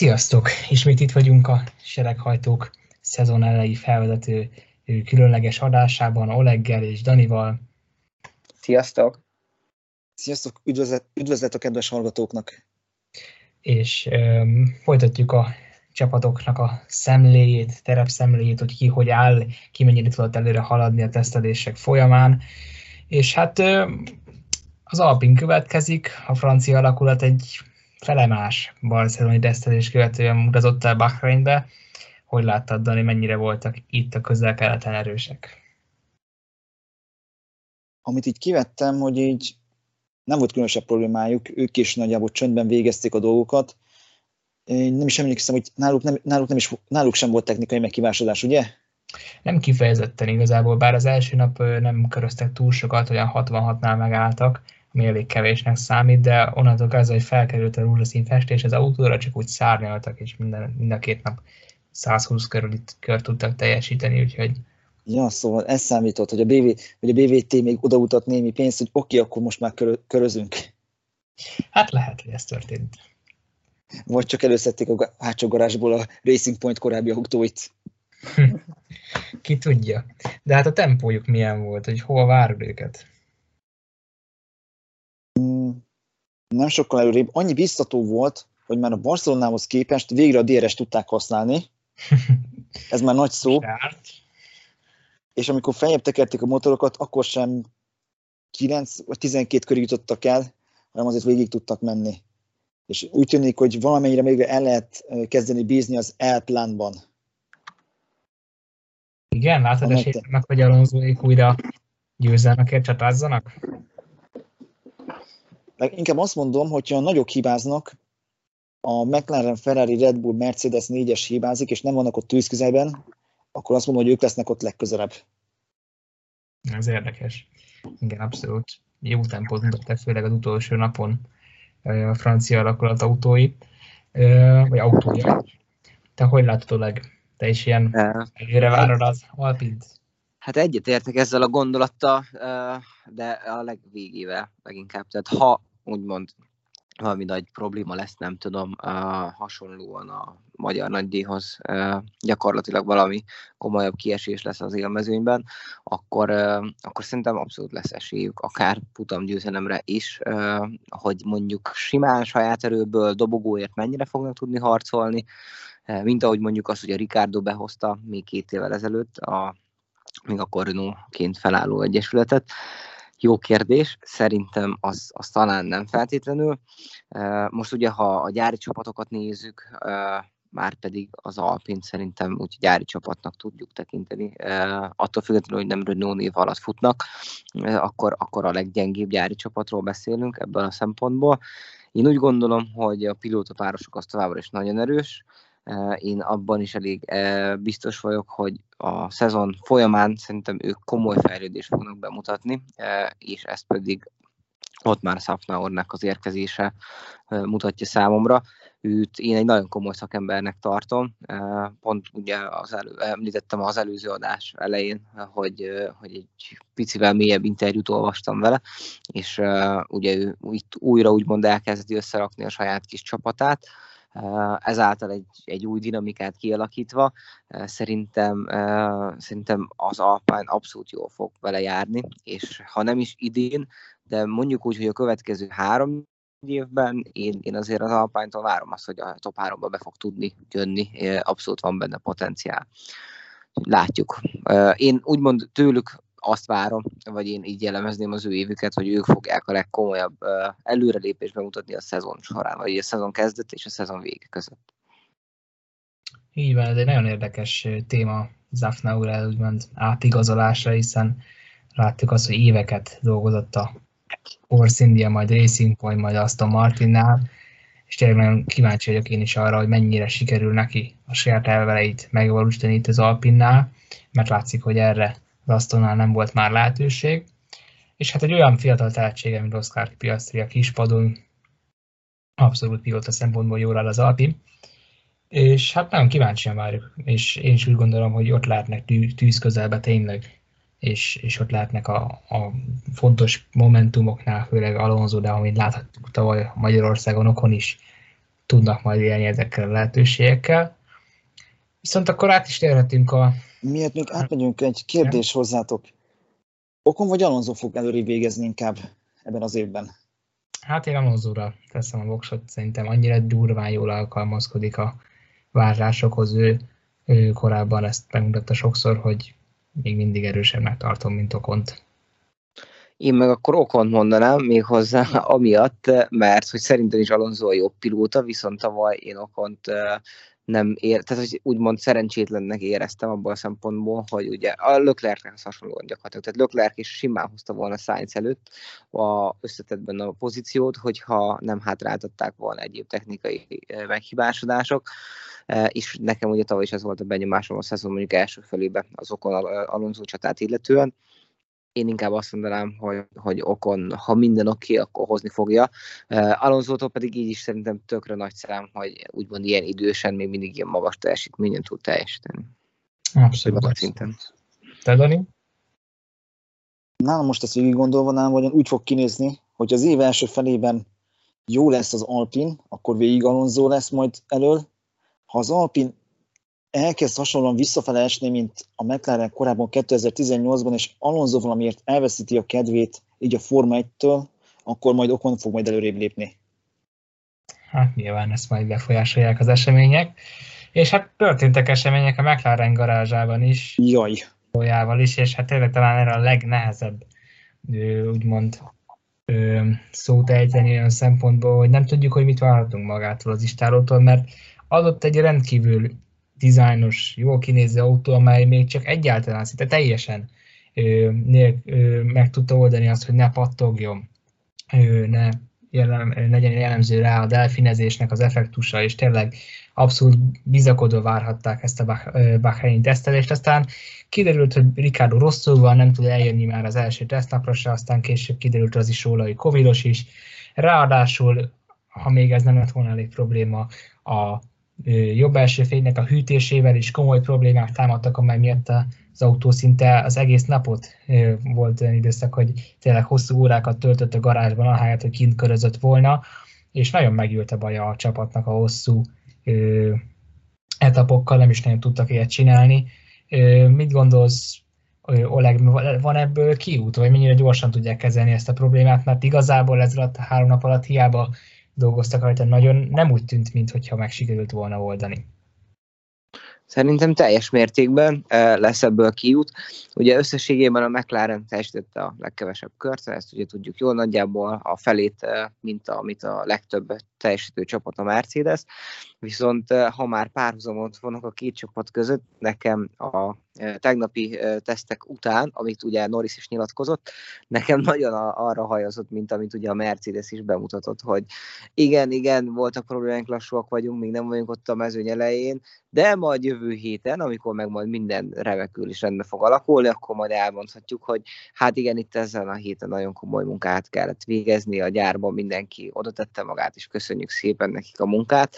Sziasztok! Ismét itt vagyunk a Sereghajtók szezon elejé felvezető különleges adásában Oleggel és Danival. Sziasztok! Sziasztok! Üdvözlet, üdvözlet a kedves hallgatóknak! És um, folytatjuk a csapatoknak a szemléjét, terepszemléjét, hogy ki hogy áll, ki mennyire tudott előre haladni a tesztelések folyamán. És hát um, az Alpin következik, a francia alakulat egy felemás barcelonai tesztelés követően mutatott el Bahreinbe. Hogy láttad, Dani, mennyire voltak itt a közel-keleten erősek? Amit így kivettem, hogy így nem volt különösebb problémájuk, ők is nagyjából csöndben végezték a dolgokat. Én nem is emlékszem, hogy náluk, nem, náluk, nem is, náluk sem volt technikai megkívásodás, ugye? Nem kifejezetten igazából, bár az első nap nem köröztek túl sokat, olyan 66-nál megálltak, ami elég kevésnek számít, de onnantól kezdve, hogy felkerült a rózsaszín festés, az autóra csak úgy szárnyaltak, és minden, mind a két nap 120 körül kör tudtak teljesíteni, úgyhogy Ja, szóval ez számított, hogy a, BV, hogy a BVT még odautat némi pénzt, hogy oké, okay, akkor most már kör, körözünk. Hát lehet, hogy ez történt. Vagy csak előszedték a hátsó garázsból a Racing Point korábbi autóit. Ki tudja. De hát a tempójuk milyen volt, hogy hova várod őket? Nem sokkal előrébb, annyi biztató volt, hogy már a Barcelonához képest végre a DRS tudták használni. Ez már nagy szó. És amikor feljebb tekerték a motorokat, akkor sem 9 vagy 12 körig jutottak el, hanem azért végig tudtak menni. És úgy tűnik, hogy valamennyire még el lehet kezdeni bízni az L-plánban. Igen, látod esélynek, hogy Alonsoék újra győzelmekért csatázzanak? Inkább azt mondom, hogyha nagyok hibáznak, a McLaren, Ferrari, Red Bull, Mercedes 4-es hibázik, és nem vannak ott tűzközelben, akkor azt mondom, hogy ők lesznek ott legközelebb. Ez érdekes. Igen, abszolút. Jó tempót mutattak, főleg az utolsó napon a francia alakulat autói, vagy autója. Te hogy látod, Oleg? Te is ilyen előre várod az Alpint? Hát egyetértek ezzel a gondolattal, de a legvégével leginkább. Tehát ha úgymond valami nagy probléma lesz, nem tudom, hasonlóan a magyar nagydíjhoz gyakorlatilag valami komolyabb kiesés lesz az élmezőnyben, akkor, akkor szerintem abszolút lesz esélyük, akár putam győzelemre is, hogy mondjuk simán saját erőből dobogóért mennyire fognak tudni harcolni, uh, mint ahogy mondjuk azt, hogy a Ricardo behozta még két évvel ezelőtt a még a Renault-ként felálló egyesületet. Jó kérdés, szerintem az, az talán nem feltétlenül. Most ugye, ha a gyári csapatokat nézzük, már pedig az Alpint szerintem úgy gyári csapatnak tudjuk tekinteni. Attól függetlenül, hogy nem Renault név alatt futnak, akkor, akkor a leggyengébb gyári csapatról beszélünk ebből a szempontból. Én úgy gondolom, hogy a pilótapárosok az továbbra is nagyon erős, én abban is elég biztos vagyok, hogy a szezon folyamán szerintem ők komoly fejlődést fognak bemutatni, és ezt pedig ott már Szafnaornak az érkezése mutatja számomra. Őt én egy nagyon komoly szakembernek tartom. Pont ugye az elő, említettem az előző adás elején, hogy, hogy egy picivel mélyebb interjút olvastam vele, és ugye ő itt újra úgymond elkezdi összerakni a saját kis csapatát, ezáltal egy, egy új dinamikát kialakítva, szerintem, szerintem az Alpine abszolút jól fog vele járni, és ha nem is idén, de mondjuk úgy, hogy a következő három évben én, én azért az Alpine-tól várom azt, hogy a top 3-ba be fog tudni jönni, abszolút van benne potenciál. Látjuk. Én úgymond tőlük azt várom, vagy én így jellemezném az ő évüket, hogy ők fogják a legkomolyabb előrelépést bemutatni a szezon során, vagy a szezon kezdet és a szezon vége között. Így van, ez egy nagyon érdekes téma Zafna úr úgymond átigazolása, hiszen láttuk azt, hogy éveket dolgozott a Force India, majd Racing Point, majd Aston Martinnál, és tényleg nagyon kíváncsi vagyok én is arra, hogy mennyire sikerül neki a saját elveleit megvalósítani itt az Alpinnál, mert látszik, hogy erre az Astonnál nem volt már lehetőség. És hát egy olyan fiatal tehetsége, mint Oscar Piastri a kispadon, abszolút pilóta szempontból jól áll az Alpi. És hát nagyon kíváncsian várjuk, és én is úgy gondolom, hogy ott lehetnek tűz közelbe tényleg, és, és ott lehetnek a, a fontos momentumoknál, főleg Alonso, de amit láthattuk tavaly Magyarországon okon is, tudnak majd élni ezekkel a lehetőségekkel. Viszont akkor át is térhetünk a... Miért még átmegyünk egy kérdés hozzátok. Okon vagy Alonso fog előrébb végezni inkább ebben az évben? Hát én Alonso-ra teszem a voksot, szerintem annyira durván jól alkalmazkodik a várásokhoz. Ő, ő korábban ezt megmutatta sokszor, hogy még mindig erősebbnek tartom, mint Okont. Én meg akkor okon mondanám még hozzá, amiatt, mert hogy szerintem is Alonso a jobb pilóta, viszont tavaly én okont nem ér, tehát hogy úgymond szerencsétlennek éreztem abból a szempontból, hogy ugye a Leclerchez hasonlóan gyakorlatilag, tehát Leclerc is simán hozta volna Sainz előtt a összetetben a pozíciót, hogyha nem hátráltatták volna egyéb technikai meghibásodások, és nekem ugye tavaly is ez volt a benyomásom a szezon mondjuk első felébe az okon Alonso csatát illetően, én inkább azt mondanám, hogy, hogy okon, ha minden oké, okay, akkor hozni fogja. Uh, alonso pedig így is szerintem tökre nagy szám, hogy úgymond ilyen idősen még mindig ilyen magas teljesítményen tud teljesíteni. Abszolút. Szinten. Te, Dani? Nálam most ezt végig gondolva, nálam vagyon úgy fog kinézni, hogy az év első felében jó lesz az Alpin, akkor végig Alonso lesz majd elől. Ha az Alpin elkezd hasonlóan visszafele esni, mint a McLaren korábban 2018-ban, és Alonso valamiért elveszíti a kedvét így a Forma 1-től, akkor majd okon fog majd előrébb lépni. Hát nyilván ezt majd befolyásolják az események. És hát történtek események a McLaren garázsában is. Jaj. is, és hát tényleg talán erre a legnehezebb, úgymond szót ejteni olyan szempontból, hogy nem tudjuk, hogy mit várhatunk magától az istálótól, mert adott egy rendkívül dizájnos, jól kinéző autó, amely még csak egyáltalán szinte teljesen ö, ö, meg tudta oldani azt, hogy ne pattogjon, ö, ne jelen, legyen jellemző rá a delfinezésnek az effektusa, és tényleg abszolút bizakodva várhatták ezt a Bahrein tesztelést. Aztán kiderült, hogy Ricardo rosszul van, nem tud eljönni már az első tesztnapra se, aztán később kiderült az is róla, hogy Covilos is. Ráadásul, ha még ez nem lett volna elég probléma, a jobb első fénynek a hűtésével is komoly problémák támadtak, amely miatt az autó szinte az egész napot volt olyan időszak, hogy tényleg hosszú órákat töltött a garázsban, ahelyett, hogy kint körözött volna, és nagyon megült a baja a csapatnak a hosszú etapokkal, nem is nagyon tudtak ilyet csinálni. Mit gondolsz, Oleg, van ebből kiút, vagy mennyire gyorsan tudják kezelni ezt a problémát, mert igazából ez alatt a három nap alatt hiába dolgoztak rajta, nagyon nem úgy tűnt, mintha meg sikerült volna oldani. Szerintem teljes mértékben lesz ebből kiút. Ugye összességében a McLaren teljesítette a legkevesebb kört, ezt ugye tudjuk jól, nagyjából a felét, mint amit a legtöbb teljesítő csapat a Mercedes, viszont ha már párhuzamot vannak a két csapat között, nekem a tegnapi tesztek után, amit ugye Norris is nyilatkozott, nekem nagyon arra hajazott, mint amit ugye a Mercedes is bemutatott, hogy igen, igen, voltak problémánk, lassúak vagyunk, még nem vagyunk ott a mezőny elején, de majd jövő héten, amikor meg majd minden remekül is rendbe fog alakulni, akkor majd elmondhatjuk, hogy hát igen, itt ezen a héten nagyon komoly munkát kellett végezni, a gyárban mindenki oda tette magát, és köszönjük szépen nekik a munkát.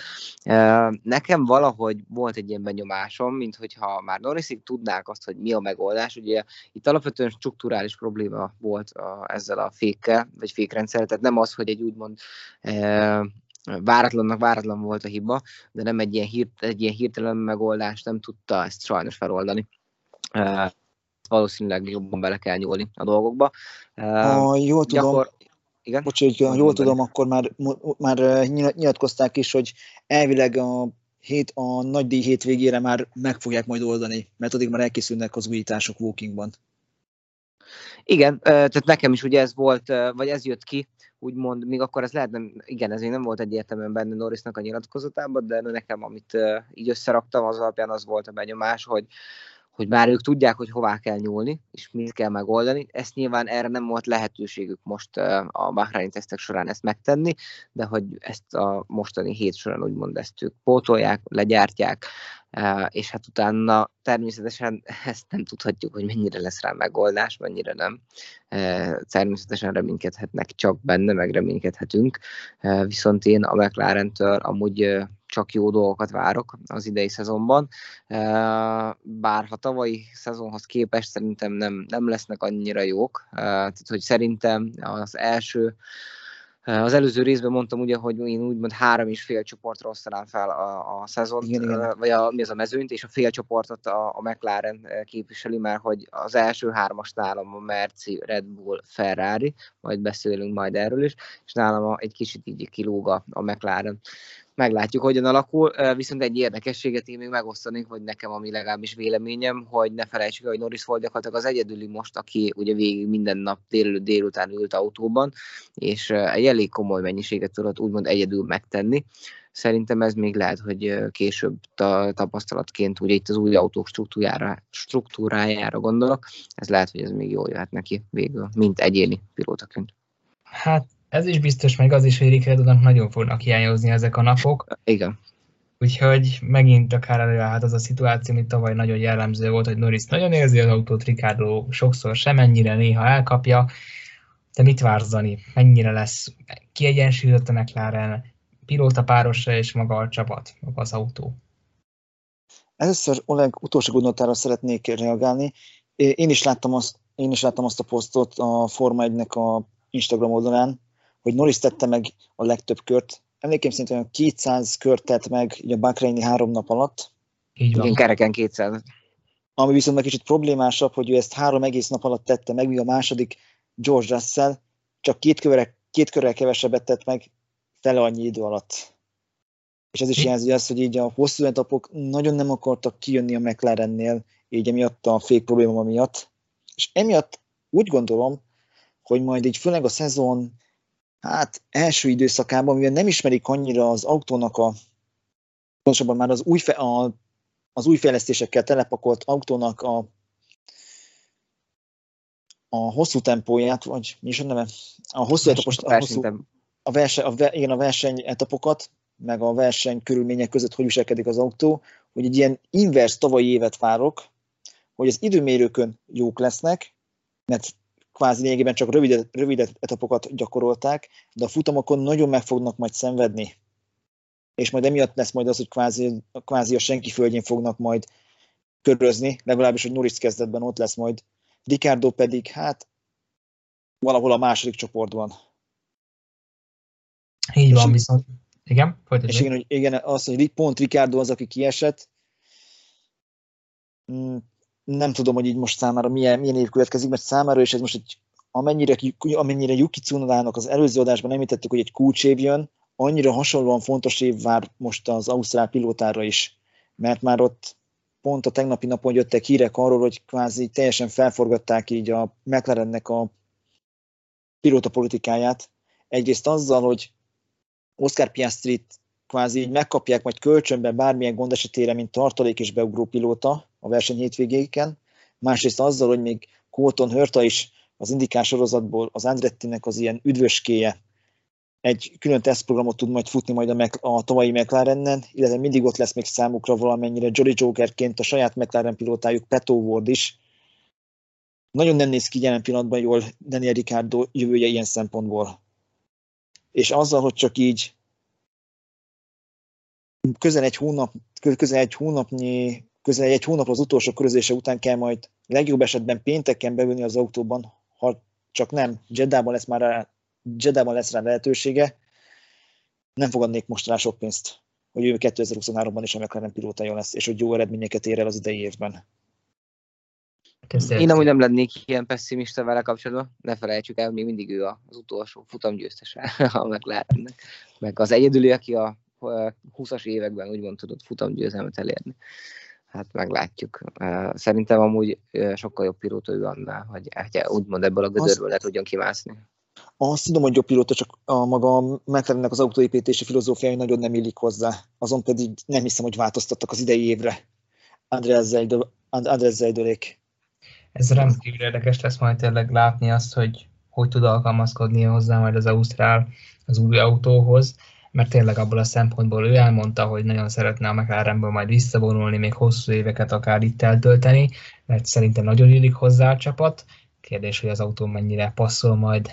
Nekem valahogy volt egy ilyen benyomásom, mint hogyha már Norrisig tudnák azt, hogy mi a megoldás. Ugye itt alapvetően strukturális probléma volt a, ezzel a fékkel, vagy fékrendszerrel, tehát nem az, hogy egy úgymond váratlannak váratlan volt a hiba, de nem egy ilyen, hírt, egy ilyen hirtelen megoldás nem tudta ezt sajnos feloldani. Uh, valószínűleg jobban bele kell nyúlni a dolgokba. Ha jól tudom, gyakor... Igen? Bocs, hogy jól bele. tudom, akkor már, már nyilatkozták is, hogy elvileg a hét, a nagy díj hétvégére már meg fogják majd oldani, mert addig már elkészülnek az újítások Walkingban. Igen, tehát nekem is ugye ez volt, vagy ez jött ki, úgymond, még akkor ez lehet, nem, igen, ez még nem volt egyértelműen benne Norrisnak a nyilatkozatában, de nekem, amit így összeraktam, az alapján az volt a benyomás, hogy, hogy már ők tudják, hogy hová kell nyúlni, és mit kell megoldani. Ezt nyilván erre nem volt lehetőségük most a Bahrain tesztek során ezt megtenni, de hogy ezt a mostani hét során úgymond ezt ők pótolják, legyártják, és hát utána természetesen ezt nem tudhatjuk, hogy mennyire lesz rá megoldás, mennyire nem. Természetesen reménykedhetnek csak benne, meg reménykedhetünk, viszont én a McLaren-től amúgy csak jó dolgokat várok az idei szezonban, bár ha tavalyi szezonhoz képest szerintem nem, nem lesznek annyira jók, tehát hogy szerintem az első Az előző részben mondtam ugye, hogy én úgymond három és fél csoportra osztanám fel a, a szezont, igen, igen. vagy a, mi az a mezőnyt, és a fél csoportot a, a McLaren képviseli, mert hogy az első hármas nálam a Merci, Red Bull, Ferrari, majd beszélünk majd erről is, és nálam egy kicsit így kilóg a, a McLaren meglátjuk, hogyan alakul. Viszont egy érdekességet én még megosztanék, vagy nekem, ami legalábbis véleményem, hogy ne felejtsük, hogy Norris volt gyakorlatilag az egyedüli most, aki ugye végig minden nap délelőtt délután ült autóban, és egy elég komoly mennyiséget tudott úgymond egyedül megtenni. Szerintem ez még lehet, hogy később tapasztalatként, ugye itt az új autók struktúrájára, struktúrájára gondolok, ez lehet, hogy ez még jól jöhet neki végül, mint egyéni pilótaként. Hát ez is biztos, meg az is, hogy Ricardónak nagyon fognak hiányozni ezek a napok. Igen. Úgyhogy megint akár előállhat az a szituáció, amit tavaly nagyon jellemző volt, hogy Norris nagyon érzi az autót, Ricardo sokszor semennyire, néha elkapja. De mit vársz, Dani? Mennyire lesz kiegyensúlyozott a McLaren, pilóta párosra és maga a csapat, maga az autó? Először Oleg utolsó gondolatára szeretnék reagálni. Én is láttam azt, én is láttam azt a posztot a Forma 1-nek a Instagram oldalán, hogy Norris tette meg a legtöbb kört. Emlékeim szerint olyan 200 kört tett meg a Bahreini három nap alatt. Így van. Igen, kereken 200. Ami viszont meg kicsit problémásabb, hogy ő ezt három egész nap alatt tette meg, míg a második George Russell csak két, kövere, két körrel kevesebbet tett meg fele annyi idő alatt. És ez is jelzi azt, hogy így a hosszú etapok nagyon nem akartak kijönni a McLarennél, így emiatt a fék probléma miatt. És emiatt úgy gondolom, hogy majd így főleg a szezon hát első időszakában, mivel nem ismerik annyira az autónak a, pontosabban már az új, fe, a, az új fejlesztésekkel telepakolt autónak a, a hosszú tempóját, vagy mi is a neve? A hosszú etapos, a, hosszú, a, verseny, a, igen, a verseny etapokat, meg a verseny körülmények között hogy viselkedik az autó, hogy egy ilyen inverse tavalyi évet várok, hogy az időmérőkön jók lesznek, mert kvázi lényegében csak rövid, rövid etapokat gyakorolták, de a futamokon nagyon meg fognak majd szenvedni. És majd emiatt lesz majd az, hogy kvázi, kvázi a senki földjén fognak majd körözni, legalábbis, hogy Norris kezdetben ott lesz majd. Ricardo pedig, hát valahol a második csoportban. Így van, és viszont. Igen, folytatjuk. És igen, hogy igen, az, hogy pont Ricardo az, aki kiesett, mm, nem tudom, hogy így most számára milyen, milyen év következik, mert számára is ez most egy, amennyire, amennyire Yuki Tsunodának az előző adásban említettük, hogy egy kulcsév jön, annyira hasonlóan fontos év vár most az Ausztrál pilótára is, mert már ott pont a tegnapi napon jöttek hírek arról, hogy kvázi teljesen felforgatták így a McLarennek a pilóta politikáját. Egyrészt azzal, hogy Oscar Piastrit kvázi így megkapják majd kölcsönben bármilyen gond esetére, mint tartalék és beugró pilóta a verseny hétvégéken. Másrészt azzal, hogy még Colton Hörta is az indikás sorozatból az Andrettinek az ilyen üdvöskéje egy külön tesztprogramot tud majd futni majd a, Mac, a tavalyi McLarennen, illetve mindig ott lesz még számukra valamennyire Jolly Jokerként a saját McLaren pilótájuk Peto Ward is. Nagyon nem néz ki jelen pillanatban jól Daniel Ricciardo jövője ilyen szempontból. És azzal, hogy csak így közel egy hónap, közel egy hónapnyi, közel egy hónap az utolsó körözése után kell majd legjobb esetben pénteken beülni az autóban, ha csak nem, Jeddában lesz már rá, Jeddában lesz rá lehetősége, nem fogadnék most rá sok pénzt, hogy ő 2023-ban is a McLaren pilótája lesz, és hogy jó eredményeket ér el az idei évben. Én amúgy nem lennék ilyen pessimista vele kapcsolatban, ne felejtsük el, még mindig ő az utolsó futamgyőztese a McLarennek, meg az egyedüli, aki a 20-as években úgymond tudott futamgyőzelmet elérni. Hát meglátjuk. Szerintem amúgy sokkal jobb pilóta ő annál, hogy hát, úgymond ebből a gödörből le tudjon kimászni. Azt tudom, hogy jobb pilóta, csak a maga McLarennek az autóépítési filozófiai nagyon nem illik hozzá. Azon pedig nem hiszem, hogy változtattak az idei évre. Andrés Zajdolék. Ez rendkívül érdekes lesz majd tényleg látni azt, hogy hogy tud alkalmazkodni hozzá majd az Ausztrál az új autóhoz mert tényleg abból a szempontból ő elmondta, hogy nagyon szeretne a McLarenből majd visszavonulni, még hosszú éveket akár itt eltölteni, mert szerintem nagyon illik hozzá a csapat. Kérdés, hogy az autó mennyire passzol majd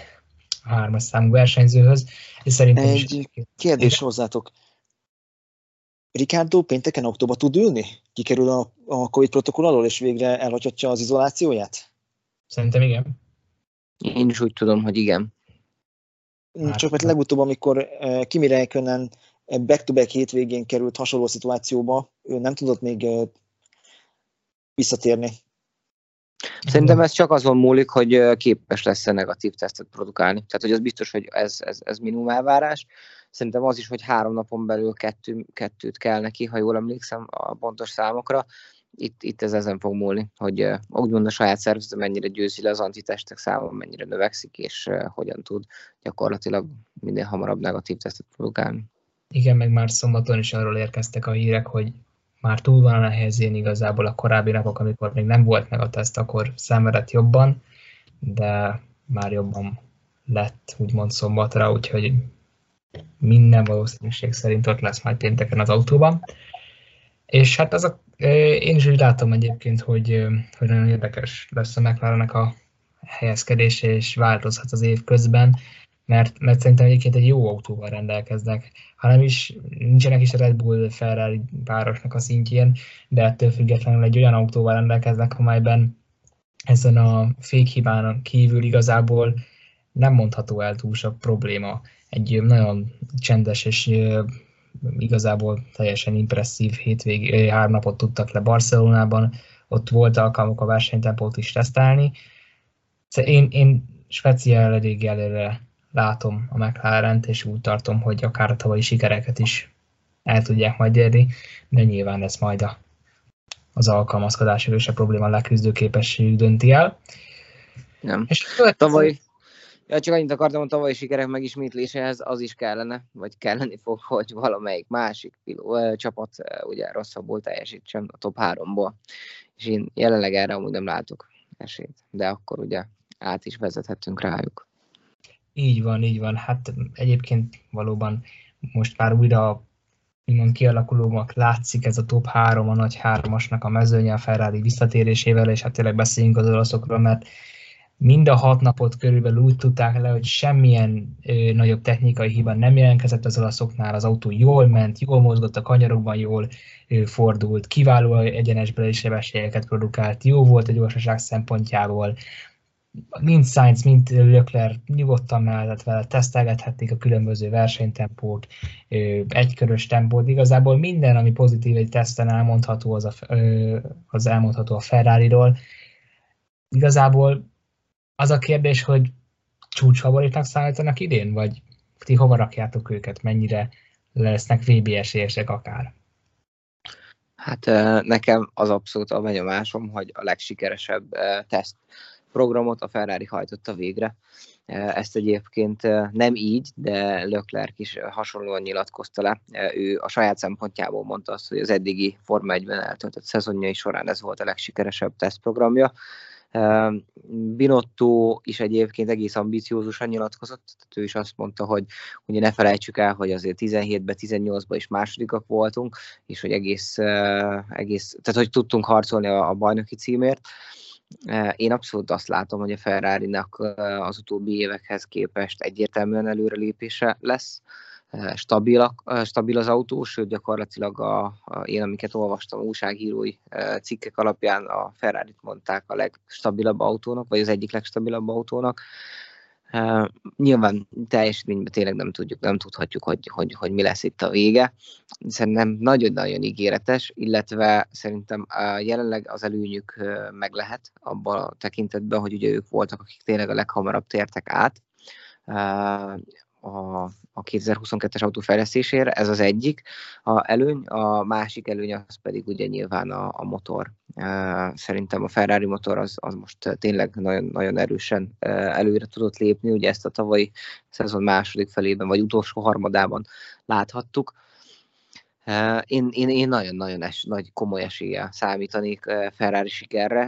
a hármas számú versenyzőhöz. És szerintem Egy is... kérdés hozzátok. Ricardo pénteken októba tud ülni? Kikerül a, a Covid protokoll alól, és végre elhagyhatja az izolációját? Szerintem igen. Én is úgy tudom, hogy igen. Hát, Csak mert legutóbb, amikor Kimi Räikkönen back-to-back hétvégén került hasonló szituációba, ő nem tudott még visszatérni. Szerintem ez csak azon múlik, hogy képes lesz a negatív tesztet produkálni. Tehát, hogy az biztos, hogy ez, ez, ez minimum elvárás. Szerintem az is, hogy három napon belül kettő, kettőt kell neki, ha jól emlékszem a pontos számokra. Itt, itt ez ezen fog múlni, hogy uh, úgymond a saját szervezet mennyire győzi le az antitestek száma, mennyire növekszik, és hogyan tud gyakorlatilag minél hamarabb negatív tesztet produkálni. Igen, meg már szombaton is arról érkeztek a hírek, hogy már túl van a nehezén igazából a korábbi napok, amikor még nem volt meg a teszt, akkor szenvedett jobban, de már jobban lett, úgymond szombatra, úgyhogy minden valószínűség szerint ott lesz majd pénteken az autóban. És hát az a, én is úgy látom egyébként, hogy, hogy nagyon érdekes lesz a mclaren a helyezkedése, és változhat az év közben mert, mert szerintem egyébként egy jó autóval rendelkeznek, hanem is nincsenek is a Red Bull Ferrari párosnak a szintjén, de ettől függetlenül egy olyan autóval rendelkeznek, amelyben ezen a fékhibán kívül igazából nem mondható el túl sok probléma. Egy nagyon csendes és igazából teljesen impresszív hétvég, három napot tudtak le Barcelonában, ott volt alkalmuk a versenytempót is tesztelni. Szóval én, én speciál elég előre látom a mclaren és úgy tartom, hogy akár a tavalyi sikereket is el tudják majd érni, de nyilván ez majd a, az alkalmazkodás és a probléma leküzdő képességük dönti el. Nem. És tavaly, ja, csak annyit akartam, hogy tavalyi sikerek megismétléséhez az is kellene, vagy kelleni fog, hogy valamelyik másik piló, ö, csapat ö, ugye rosszabbul teljesítsen a top 3-ból. És én jelenleg erre amúgy nem látok esélyt, de akkor ugye át is vezethetünk rájuk. Így van, így van. Hát egyébként valóban most már újra úgymond kialakulónak látszik ez a top 3, a nagy hármasnak a mezőnye a Ferrari visszatérésével, és hát tényleg beszéljünk az olaszokról, mert mind a hat napot körülbelül úgy tudták le, hogy semmilyen ö, nagyobb technikai hiba nem jelentkezett az olaszoknál, az autó jól ment, jól mozgott a kanyarokban, jól ö, fordult, kiváló egyenesbeli sebességeket produkált, jó volt a gyorsaság szempontjából, mind Sainz, mind Leclerc nyugodtan mellett vele tesztelgethették a különböző versenytempót, egykörös tempót. Igazából minden, ami pozitív egy teszten elmondható, az, a, az elmondható a Ferrari-ról. Igazából az a kérdés, hogy csúcsfavoritnak számítanak idén, vagy ti hova rakjátok őket, mennyire lesznek VB esélyesek akár? Hát nekem az abszolút a benyomásom, hogy a legsikeresebb teszt programot a Ferrari hajtotta végre. Ezt egyébként nem így, de Leclerc is hasonlóan nyilatkozta le. Ő a saját szempontjából mondta azt, hogy az eddigi Forma 1-ben eltöltött szezonjai során ez volt a legsikeresebb tesztprogramja. Binotto is egyébként egész ambiciózusan nyilatkozott, tehát ő is azt mondta, hogy ugye ne felejtsük el, hogy azért 17-ben, 18-ban is másodikak voltunk, és hogy egész, egész tehát hogy tudtunk harcolni a, bajnoki címért. Én abszolút azt látom, hogy a Ferrari-nak az utóbbi évekhez képest egyértelműen előrelépése lesz. Stabil, stabil az autó, sőt gyakorlatilag a, a, én, amiket olvastam újságírói cikkek alapján a Ferrari-t mondták a legstabilabb autónak, vagy az egyik legstabilabb autónak. Uh, nyilván teljesítményben tényleg nem tudjuk, nem tudhatjuk, hogy, hogy, hogy mi lesz itt a vége. Szerintem nagyon-nagyon ígéretes, illetve szerintem jelenleg az előnyük meg lehet abban a tekintetben, hogy ugye ők voltak, akik tényleg a leghamarabb tértek át. A, a 2022-es autó fejlesztésére, ez az egyik. A előny, a másik előny az pedig ugye nyilván a, a motor. Szerintem a Ferrari motor az, az most tényleg nagyon, nagyon erősen előre tudott lépni, ugye ezt a tavalyi szezon második felében, vagy utolsó harmadában láthattuk én, én, én nagyon-nagyon es, nagy komoly eséllyel számítanék Ferrari sikerre,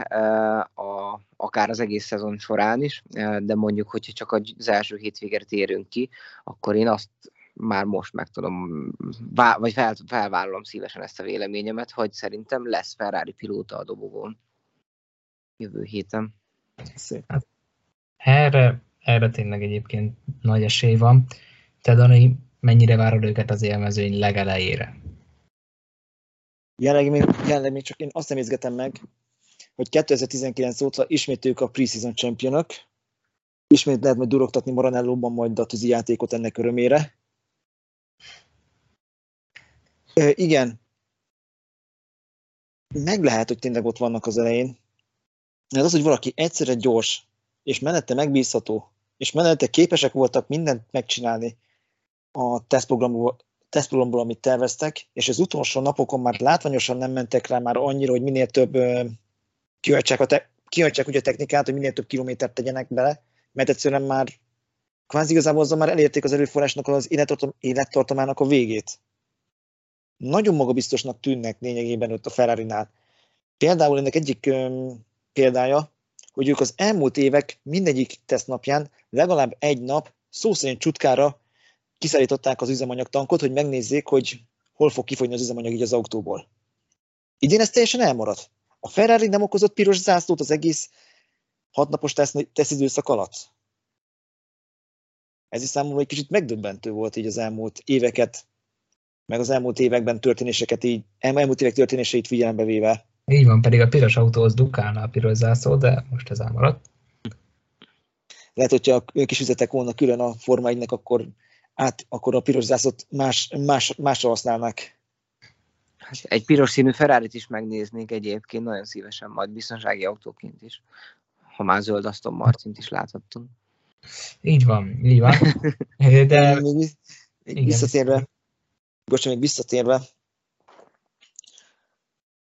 a, akár az egész szezon során is, de mondjuk, hogyha csak az első hétvégére térünk ki, akkor én azt már most meg tudom, vagy fel, felvállalom szívesen ezt a véleményemet, hogy szerintem lesz Ferrari pilóta a dobogón jövő héten. Szép. Hát, erre, erre tényleg egyébként nagy esély van. Te, Dani, mennyire várod őket az élmezőny legelejére? Jelenleg még, jelenleg még csak én azt nem izgetem meg, hogy 2019 óta ismét ők a preseason championok, ismét lehet majd durogtatni Maranellóban majd a tűzi játékot ennek örömére. E, igen, meg lehet, hogy tényleg ott vannak az elején. Ez az, hogy valaki egyszerre gyors, és menette megbízható, és menette képesek voltak mindent megcsinálni a tesztprogramból, tesztprogramból, amit terveztek, és az utolsó napokon már látványosan nem mentek rá már annyira, hogy minél több kihajtsák, a te, kihajtsák ugye a technikát, hogy minél több kilométert tegyenek bele, mert egyszerűen már kvázi igazából azzal már elérték az erőforrásnak az élettartamának a végét. Nagyon magabiztosnak tűnnek lényegében ott a Ferrari-nál. Például ennek egyik öm, példája, hogy ők az elmúlt évek mindegyik tesztnapján legalább egy nap szó szerint csutkára kiszállították az üzemanyagtankot, hogy megnézzék, hogy hol fog kifogyni az üzemanyag így az autóból. Idén ez teljesen elmaradt. A Ferrari nem okozott piros zászlót az egész hatnapos teszidőszak alatt. Ez is számomra egy kicsit megdöbbentő volt így az elmúlt éveket, meg az elmúlt években történéseket így, elmúlt évek történéseit figyelembe véve. Így van, pedig a piros autóhoz dukálna a piros zászló, de most ez elmaradt. Lehet, hogyha ők is fizetek volna külön a Forma 1 akkor, át, akkor a piros zászlót más, más, másra használnák. Hát egy piros színű ferrari is megnéznék egyébként, nagyon szívesen, majd biztonsági autóként is. Ha már zöld Aston Martint is láthattunk. Így van, így van. De... Még, még visszatérve, bocsánat, még visszatérve,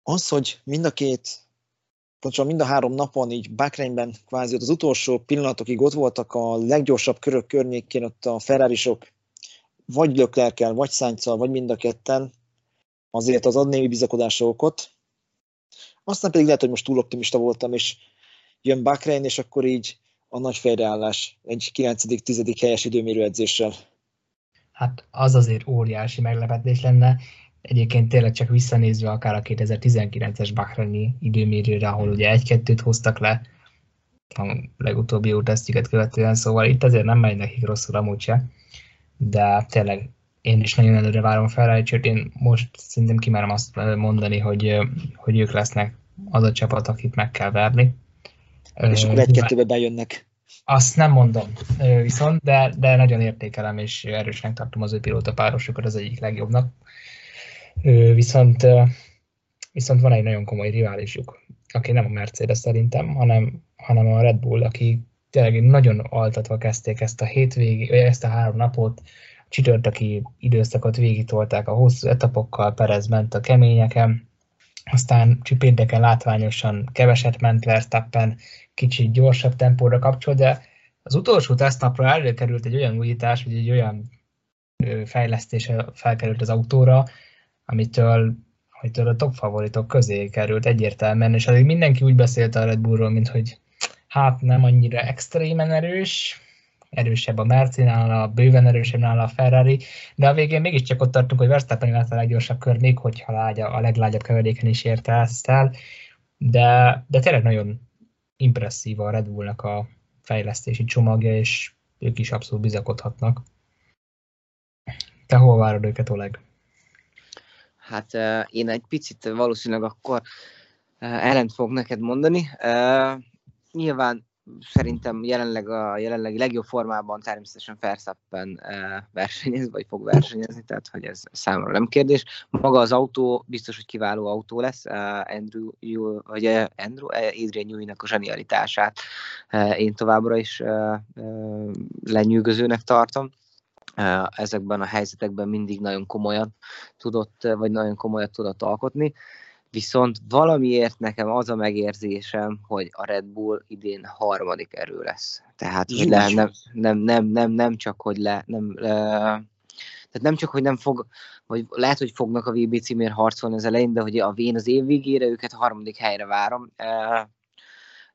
az, hogy mind a két, pontosan mind a három napon így Bakreinben kvázi ott az utolsó pillanatokig ott voltak a leggyorsabb körök környékén ott a ferrari vagy Löklerkel, vagy Szányccal, vagy mind a ketten, azért az ad némi bizakodásra okot. Aztán pedig lehet, hogy most túl optimista voltam, és jön Bakrein, és akkor így a nagy fejreállás egy 9.-10. helyes időmérő edzéssel. Hát az azért óriási meglepetés lenne. Egyébként tényleg csak visszanézve akár a 2019-es Bahreini időmérőre, ahol ugye egy-kettőt hoztak le a legutóbbi úr követően, szóval itt azért nem megy nekik rosszul amúgy se, de tényleg én is nagyon előre várom ferrari én most szerintem kimerem azt mondani, hogy, hogy ők lesznek az a csapat, akit meg kell verni. És akkor egy-kettőbe bejönnek. Azt nem mondom viszont, de, de nagyon értékelem, és erősnek tartom az ő pilóta párosukat az egyik legjobbnak. Viszont, viszont van egy nagyon komoly riválisuk, aki nem a Mercedes szerintem, hanem, hanem a Red Bull, aki tényleg nagyon altatva kezdték ezt a hétvégét, ezt a három napot, csütörtöki időszakot végigtolták a hosszú etapokkal, Perez ment a keményeken, aztán csipénteken látványosan keveset ment Verstappen, kicsit gyorsabb tempóra kapcsol, de az utolsó tesztnapra előkerült egy olyan újítás, vagy egy olyan fejlesztés felkerült az autóra, amitől, amitől a top favoritok közé került egyértelműen, és addig mindenki úgy beszélt a Red Bullról, mint hogy hát nem annyira extrémen erős, erősebb a Mercinál, a bőven erősebb nála a Ferrari, de a végén mégiscsak ott tartunk, hogy Verstappen lett a leggyorsabb kör, még hogyha lágya, a leglágyabb keveréken is érte ezt el, de, de tényleg nagyon impresszív a Red Bullnak a fejlesztési csomagja, és ők is abszolút bizakodhatnak. Te hol várod őket, Oleg? Hát uh, én egy picit valószínűleg akkor uh, ellent fogok neked mondani. Uh, nyilván szerintem jelenleg a jelenlegi legjobb formában természetesen Verstappen versenyez, vagy fog versenyezni, tehát hogy ez számomra nem kérdés. Maga az autó biztos, hogy kiváló autó lesz. Andrew, vagy Andrew, Adrian Newey-nak a zsenialitását én továbbra is lenyűgözőnek tartom ezekben a helyzetekben mindig nagyon komolyan tudott, vagy nagyon komolyat tudott alkotni. Viszont valamiért nekem az a megérzésem, hogy a Red Bull idén harmadik erő lesz. Tehát hogy le, nem, nem, nem, nem, nem csak, hogy le, nem, le, tehát nem csak, hogy nem fog, vagy lehet, hogy fognak a VB címért harcolni az elején, de hogy a vén az év végére őket a harmadik helyre várom.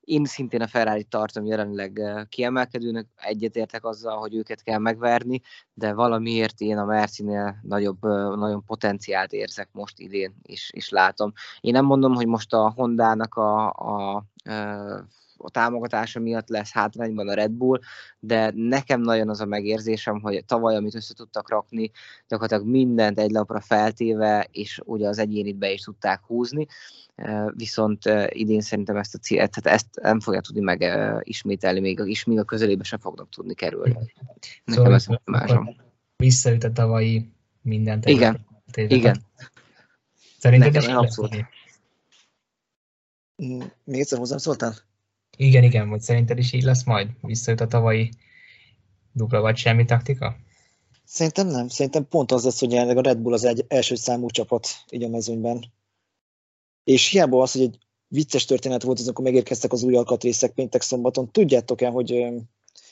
Én szintén a ferrari tartom jelenleg eh, kiemelkedőnek, egyetértek azzal, hogy őket kell megverni, de valamiért én a Mercinél nagyobb, eh, nagyon potenciált érzek most idén, és, és látom. Én nem mondom, hogy most a Hondának a, a, a, eh, a támogatása miatt lesz hátrányban a Red Bull, de nekem nagyon az a megérzésem, hogy tavaly, amit össze tudtak rakni, gyakorlatilag mindent egy lapra feltéve, és ugye az egyénit be is tudták húzni, viszont idén szerintem ezt a célt, tehát ezt nem fogja tudni megismételni, még, és még a közelébe sem fognak tudni kerülni. Nekem szóval ez másom. Visszaüt a tavalyi mindent. Igen, igen. Szerinted Nekem abszolút. Mm, még egyszer hozzám szóltál? Igen, igen, hogy szerinted is így lesz majd? Visszajött a tavalyi dupla vagy semmi taktika? Szerintem nem. Szerintem pont az lesz, hogy jelenleg a Red Bull az egy első számú csapat így a mezőnyben. És hiába az, hogy egy vicces történet volt az, amikor megérkeztek az új alkatrészek péntek szombaton. Tudjátok el, hogy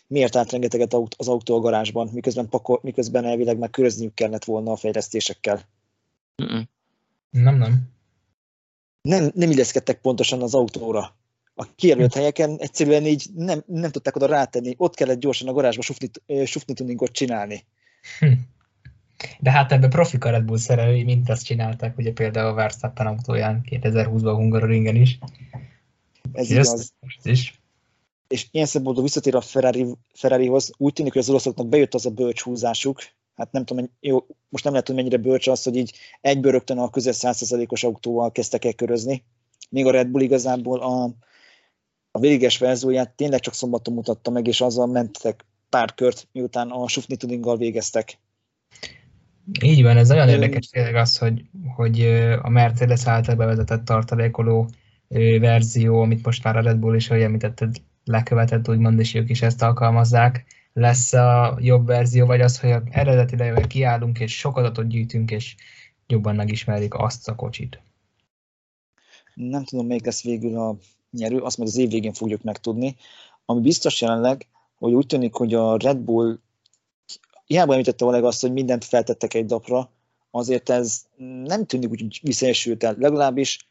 miért állt rengeteget az autó a garázsban, miközben, pakol, miközben elvileg már körözniük kellett volna a fejlesztésekkel? Mm-mm. Nem, nem. Nem, nem illeszkedtek pontosan az autóra. A kijelölt helyeken egyszerűen így nem, nem tudták oda rátenni. Ott kellett gyorsan a garázsba sufni, sufni tuningot csinálni. Hm. De hát ebben profi Red Bull szerelői mint azt csinálták, ugye például a Verstappen autóján 2020-ban Hungaroringen is. Ez igaz. Is. És ilyen szempontból visszatér a Ferrari, Ferrarihoz, úgy tűnik, hogy az oroszoknak bejött az a bölcs húzásuk, hát nem tudom, jó, most nem lehet, hogy mennyire bölcs az, hogy így egyből rögtön a közel 100%-os autóval kezdtek el körözni. Még a Red Bull igazából a, a véges verzióját tényleg csak szombaton mutatta meg, és azzal mentek pár kört, miután a Sufni Tuninggal végeztek. Így van, ez nagyon érdekes tényleg az, hogy, hogy a Mercedes által bevezetett tartalékoló verzió, amit most már a Red Bull is, ahogy említetted, lekövetett, úgymond, és ők is ezt alkalmazzák, lesz a jobb verzió, vagy az, hogy eredetileg kiállunk, és sok adatot gyűjtünk, és jobban megismerik azt a kocsit. Nem tudom, melyik lesz végül a nyerő, azt majd az év végén fogjuk megtudni. Ami biztos jelenleg, hogy úgy tűnik, hogy a Red Bull hiába említette Oleg azt, hogy mindent feltettek egy dapra, azért ez nem tűnik úgy visszaesült el. Legalábbis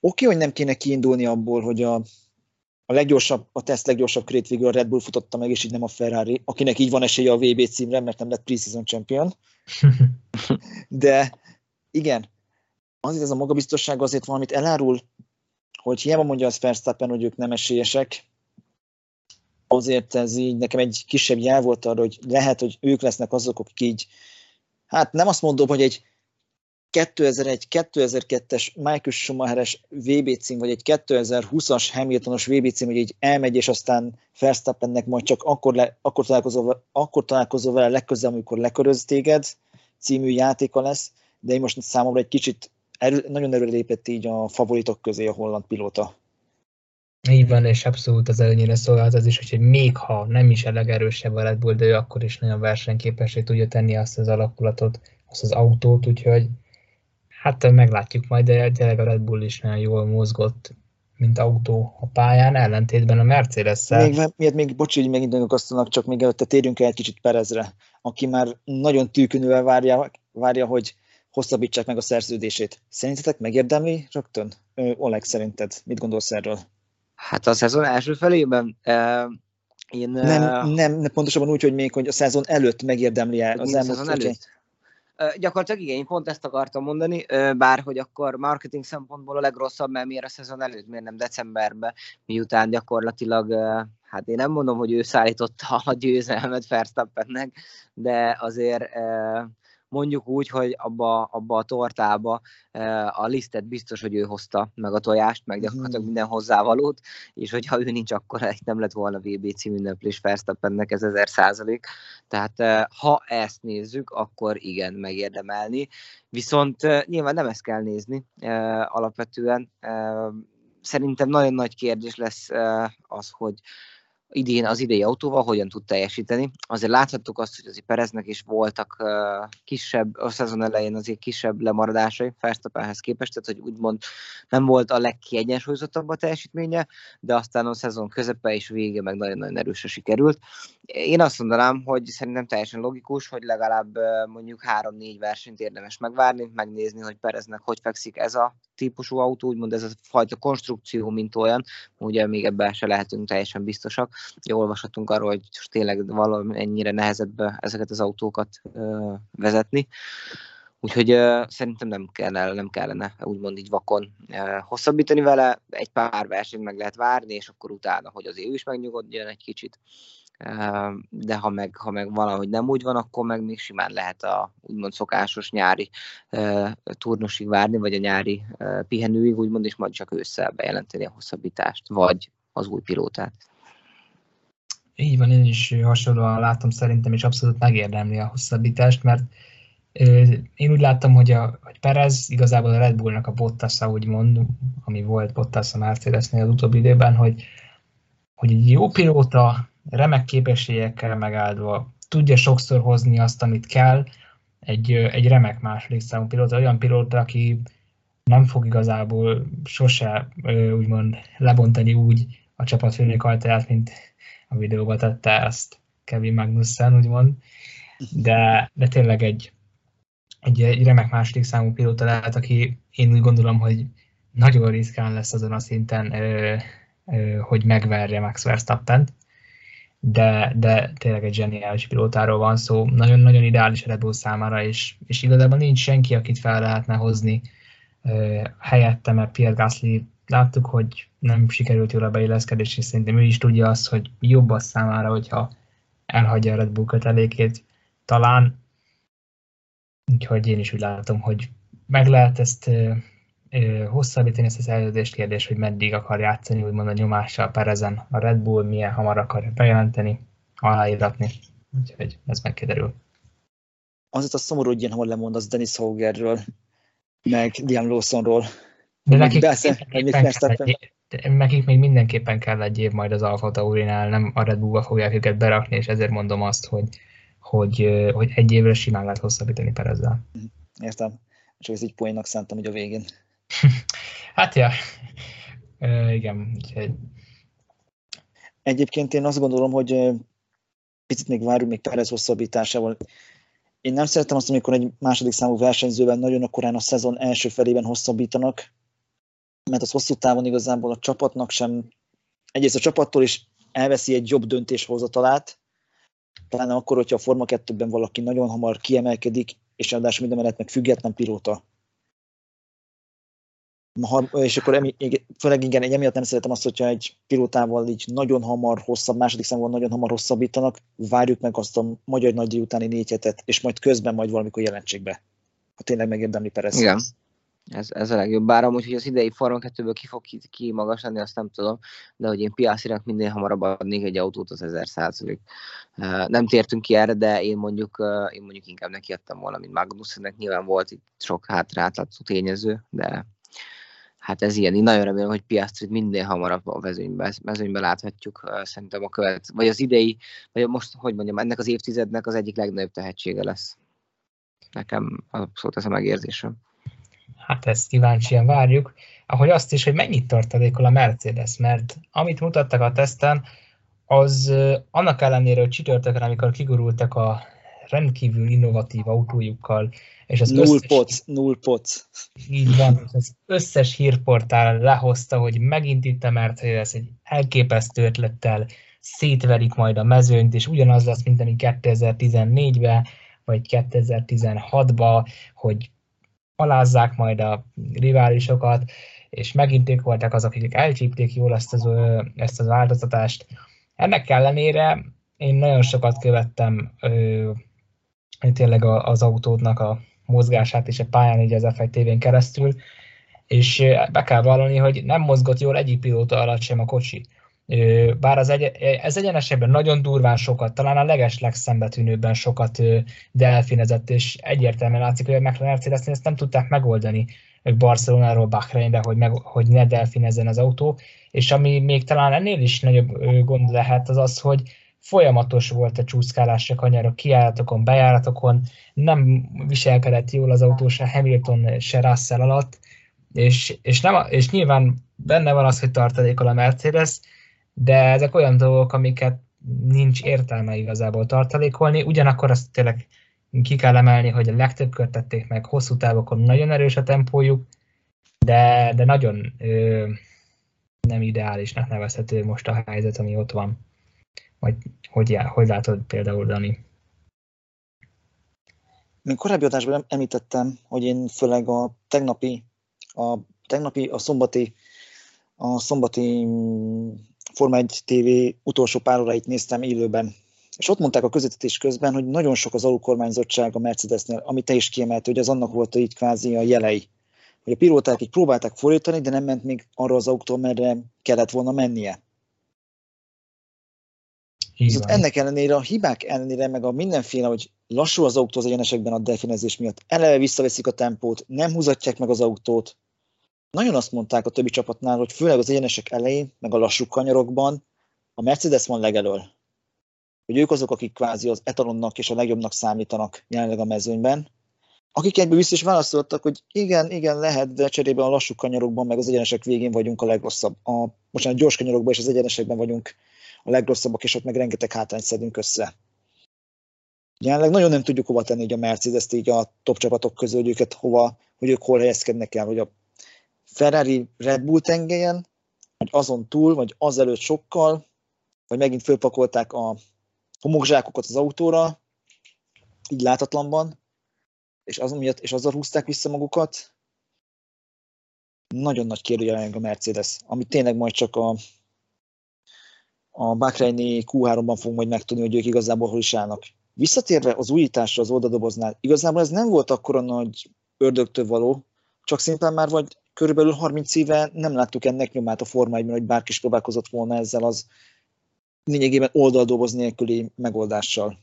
oké, hogy nem kéne kiindulni abból, hogy a, a leggyorsabb, a teszt leggyorsabb körét végül a Red Bull futotta meg, és így nem a Ferrari, akinek így van esélye a VB címre, mert nem lett preseason champion. De igen, azért ez a magabiztosság azért valamit elárul, hogy hiába mondja az Verstappen, hogy ők nem esélyesek, azért ez így nekem egy kisebb jel volt arra, hogy lehet, hogy ők lesznek azok, akik így, hát nem azt mondom, hogy egy 2001-2002-es Michael Schumacher-es VB cím, vagy egy 2020-as Hamiltonos VB cím, hogy így elmegy, és aztán Verstappennek majd csak akkor, le, akkor, találkozol, akkor találkozol vele legközelebb, amikor leköröz téged, című játéka lesz, de én most számomra egy kicsit erő, nagyon erőlépett így a favoritok közé a holland pilóta. Így van, és abszolút az előnyére szolgált az is, hogy még ha nem is a legerősebb a Red Bull, de ő akkor is nagyon versenyképes, hogy tudja tenni azt az alakulatot, azt az autót, úgyhogy hát meglátjuk majd, de tényleg a Red Bull is nagyon jól mozgott, mint autó a pályán, ellentétben a Mercedes-szel. Még, miért még, bocsi, hogy megint akasztanak, csak még előtte térjünk el egy kicsit Perezre, aki már nagyon tűkönővel várja, várja, hogy hosszabbítsák meg a szerződését. Szerintetek megérdemli rögtön? Oleg, szerinted? Mit gondolsz erről? Hát a szezon első felében uh, én... Nem, nem, pontosabban úgy, hogy még hogy a szezon előtt megérdemli el. Az a szezon előtt? Uh, gyakorlatilag igen, én pont ezt akartam mondani, uh, bár hogy akkor marketing szempontból a legrosszabb, mert miért a szezon előtt, miért nem decemberben, miután gyakorlatilag, uh, hát én nem mondom, hogy ő szállította a győzelmet Verstappennek, de azért mondjuk úgy, hogy abba, abba a tortába eh, a lisztet biztos, hogy ő hozta, meg a tojást, meg gyakorlatilag mhm. minden hozzávalót, és hogyha ő nincs, akkor nem lett volna VB című ünneplés Verstappennek, ez ezer százalék. Tehát eh, ha ezt nézzük, akkor igen, megérdemelni. Viszont eh, nyilván nem ezt kell nézni alapvetően. Szerintem nagyon nagy kérdés lesz az, hogy idén az idei autóval hogyan tud teljesíteni. Azért láthattuk azt, hogy azért Pereznek is voltak kisebb, a szezon elején azért kisebb lemaradásai Verstappenhez képest, tehát hogy úgymond nem volt a legkiegyensúlyozottabb a teljesítménye, de aztán a szezon közepe és vége meg nagyon-nagyon erősen sikerült. Én azt mondanám, hogy szerintem teljesen logikus, hogy legalább mondjuk három-négy versenyt érdemes megvárni, megnézni, hogy Pereznek hogy fekszik ez a típusú autó, úgymond ez a fajta konstrukció, mint olyan, ugye még ebben se lehetünk teljesen biztosak. Jó olvashatunk arról, hogy tényleg valami ennyire nehezebb ezeket az autókat vezetni. Úgyhogy szerintem nem kellene, nem kellene úgymond így vakon hosszabbítani vele, egy pár versenyt meg lehet várni, és akkor utána, hogy az ő is megnyugodjon egy kicsit. De ha meg, ha meg valahogy nem úgy van, akkor meg még simán lehet a úgymond szokásos nyári uh, turnusig várni, vagy a nyári uh, pihenőig, úgymond, és majd csak ősszel bejelenteni a hosszabbítást, vagy az új pilótát. Így van, én is hasonlóan látom szerintem, és abszolút megérdemli a hosszabbítást, mert én úgy láttam, hogy, a, hogy Perez igazából a Red Bullnak a bottas úgy mond, ami volt Bottas a Mercedesnél az utóbbi időben, hogy, hogy egy jó pilóta, remek képességekkel megáldva, tudja sokszor hozni azt, amit kell, egy, egy remek második számú pilóta, olyan pilóta, aki nem fog igazából sose úgymond lebontani úgy a csapatfőnök ajtaját, mint a videóban tette ezt Kevin Magnussen, úgymond. De, de tényleg egy, egy, egy remek második számú pilóta lehet, aki én úgy gondolom, hogy nagyon riskán lesz azon a szinten, ö, ö, hogy megverje Max Verstappen-t, de, de tényleg egy zseniális pilótáról van szó, nagyon-nagyon ideális Red Bull számára, és, és igazából nincs senki, akit fel lehetne hozni ö, helyette, mert Pierre Gasly láttuk, hogy nem sikerült jól a beilleszkedés, és szerintem ő is tudja azt, hogy jobb az számára, hogyha elhagyja a Red Bull kötelékét. Talán Úgyhogy én is úgy látom, hogy meg lehet ezt hosszabbítani ezt a szerződést, kérdés, hogy meddig akar játszani, úgymond a nyomással Perezen a Red Bull, milyen hamar akar bejelenteni, aláíratni. Úgyhogy ez megkiderül. Azért a szomorú, hogy ilyen hol lemondasz Dennis Haugerről, meg Liam Lawsonról. De nekik, besze, egy, nekik még mindenképpen kell egy év majd az Alfa Taurinál, nem a Red Bullba fogják őket berakni, és ezért mondom azt, hogy hogy, hogy egy évre simán lehet hosszabbítani Perezzel. Értem. Csak ez így poénnak szántam hogy a végén. hát ja, e, igen. Úgyhogy... Egyébként én azt gondolom, hogy picit még várunk még Perez hosszabbításával. Én nem szeretem azt, amikor egy második számú versenyzőben nagyon a korán a szezon első felében hosszabbítanak, mert az hosszú távon igazából a csapatnak sem, egyrészt a csapattól is elveszi egy jobb döntéshozatalát, talán akkor, hogyha a Forma 2-ben valaki nagyon hamar kiemelkedik, és ráadásul minden mellett meg független pilóta. És akkor emi, főleg igen, egy emiatt nem szeretem azt, hogyha egy pilótával így nagyon hamar hosszabb, második számban nagyon hamar hosszabbítanak, várjuk meg azt a magyar nagydíj utáni négy hetet, és majd közben majd valamikor jelentsék be. Ha tényleg megérdemli Perez. Igen. Ez, ez a legjobb. Bár amúgy, hogy az idei Forma 2-ből ki fog ki, magas lenni, azt nem tudom, de hogy én Piastrinak minden hamarabb adnék egy autót, az 1000 százalék. Nem tértünk ki erre, de én mondjuk, én mondjuk inkább neki adtam volna, mint Magnussennek. Nyilván volt itt sok hátráltató tényező, de hát ez ilyen. Én nagyon remélem, hogy Piastrit minden hamarabb a vezőnybe, vezőnybe láthatjuk. Szerintem a követ, vagy az idei, vagy most, hogy mondjam, ennek az évtizednek az egyik legnagyobb tehetsége lesz. Nekem abszolút ez a megérzésem hát ezt kíváncsian várjuk, ahogy azt is, hogy mennyit tartalékol a Mercedes, mert amit mutattak a teszten, az annak ellenére, hogy csütörtökön, amikor kigurultak a rendkívül innovatív autójukkal, és az null összes, poc, null poc. Így van, az összes hírportál lehozta, hogy megint itt a Mercedes egy elképesztő ötlettel szétverik majd a mezőnyt, és ugyanaz lesz, mint ami 2014-ben, vagy 2016-ban, hogy alázzák majd a riválisokat, és megint ők voltak azok, akik elcsípték jól ezt az, ezt az változtatást. Ennek ellenére én nagyon sokat követtem ö, tényleg az autódnak a mozgását és a pályán így az F1 TV-n keresztül, és be kell vallani, hogy nem mozgott jól egyik pilóta alatt sem a kocsi. Bár az egy, ez egyenesebben nagyon durván sokat, talán a leges legszembetűnőbben sokat delfinezett, és egyértelműen látszik, hogy a Mercedes ezt nem tudták megoldani Barcelonáról Bahreinbe, hogy, meg, hogy ne delfinezzen az autó, és ami még talán ennél is nagyobb gond lehet, az az, hogy folyamatos volt a csúszkálás a kanyarok, kiáratokon, bejáratokon, nem viselkedett jól az autó se Hamilton, se Russell alatt, és, és, nem, és nyilván benne van az, hogy tartalékol a Mercedes, de ezek olyan dolgok, amiket nincs értelme igazából tartalékolni, ugyanakkor azt tényleg ki kell emelni, hogy a legtöbb kört tették meg, hosszú távokon nagyon erős a tempójuk, de, de nagyon ö, nem ideálisnak nevezhető most a helyzet, ami ott van. Vagy hogy, hogy látod például, Dani? még korábbi adásban említettem, hogy én főleg a tegnapi, a tegnapi, a szombati, a szombati Forma 1 TV utolsó pár óráit néztem élőben, és ott mondták a közvetítés közben, hogy nagyon sok az alulkormányzottság a Mercedesnél, ami te is kiemelt, hogy az annak volt így kvázi a jelei. Hogy a pilóták így próbálták fordítani, de nem ment még arra az autó, merre kellett volna mennie. Viszont ennek ellenére, a hibák ellenére, meg a mindenféle, hogy lassú az autó az egyenesekben a definezés miatt, eleve visszaveszik a tempót, nem húzatják meg az autót. Nagyon azt mondták a többi csapatnál, hogy főleg az egyenesek elején, meg a lassú kanyarokban a Mercedes van legelől. Hogy ők azok, akik kvázi az etalonnak és a legjobbnak számítanak jelenleg a mezőnyben. Akik egyből vissza is válaszoltak, hogy igen, igen, lehet, de cserébe a lassú kanyarokban, meg az egyenesek végén vagyunk a legrosszabb. A, most a gyors kanyarokban és az egyenesekben vagyunk a legrosszabbak, és ott meg rengeteg hátrányt szedünk össze. Jelenleg nagyon nem tudjuk hova tenni a Mercedes-t így a top csapatok közül, hogy őket hova, hogy ők hol helyezkednek el, hogy a Ferrari Red Bull tengelyen, vagy azon túl, vagy azelőtt sokkal, vagy megint fölpakolták a homokzsákokat az autóra, így látatlanban, és, azon miatt, és azzal húzták vissza magukat. Nagyon nagy kérdőjel a Mercedes, ami tényleg majd csak a a Bahreini Q3-ban fogunk majd megtudni, hogy ők igazából hol is állnak. Visszatérve az újításra az oldadoboznál, igazából ez nem volt akkora nagy ördögtől való, csak szimplán már vagy körülbelül 30 éve nem láttuk ennek nyomát a Forma 1 hogy bárki is próbálkozott volna ezzel az lényegében oldaldoboz nélküli megoldással.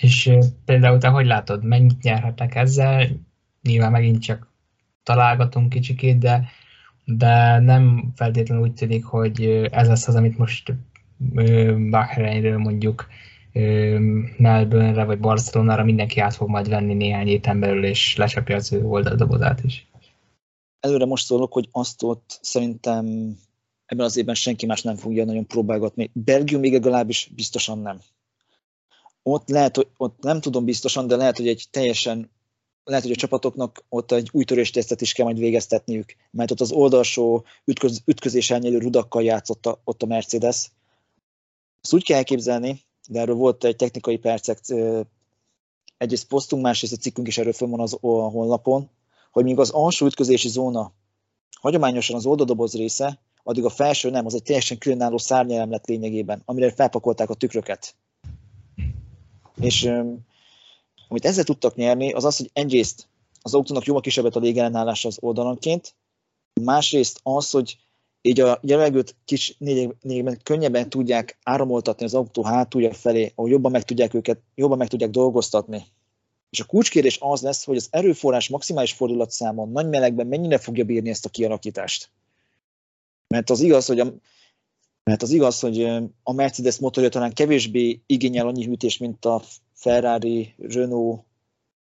És például te hogy látod, mennyit nyerhetnek ezzel? Nyilván megint csak találgatunk kicsikét, de de nem feltétlenül úgy tűnik, hogy ez lesz az, amit most Bahreinről mondjuk Melbourne-re vagy Barcelonára mindenki át fog majd venni néhány héten belül, és lecsapja az ő oldaldobozát is. Előre most szólok, hogy azt ott szerintem ebben az évben senki más nem fogja nagyon próbálgatni. Belgium még legalábbis biztosan nem. Ott lehet, hogy ott nem tudom biztosan, de lehet, hogy egy teljesen lehet, hogy a csapatoknak ott egy új töréstesztet is kell majd végeztetniük, mert ott az oldalsó ütköz, ütközés elnyelő rudakkal játszott a, ott a Mercedes. Ezt úgy kell elképzelni, de erről volt egy technikai percek, egyrészt posztunk, másrészt a cikkünk is erről fönn van az a honlapon, hogy míg az alsó ütközési zóna hagyományosan az oldaldoboz része, addig a felső nem, az egy teljesen különálló szárnyelem lett lényegében, amire felpakolták a tükröket. És amit ezzel tudtak nyerni, az az, hogy egyrészt az autónak jóval kisebbet a légellenállása az oldalanként, másrészt az, hogy így a levegőt kis négyben könnyebben tudják áramoltatni az autó hátulja felé, ahol jobban meg tudják őket, jobban meg tudják dolgoztatni. És a kulcskérdés az lesz, hogy az erőforrás maximális fordulatszámon nagy melegben mennyire fogja bírni ezt a kialakítást. Mert az igaz, hogy a, mert az igaz, hogy a Mercedes motorja talán kevésbé igényel annyi hűtés, mint a Ferrari, Renault,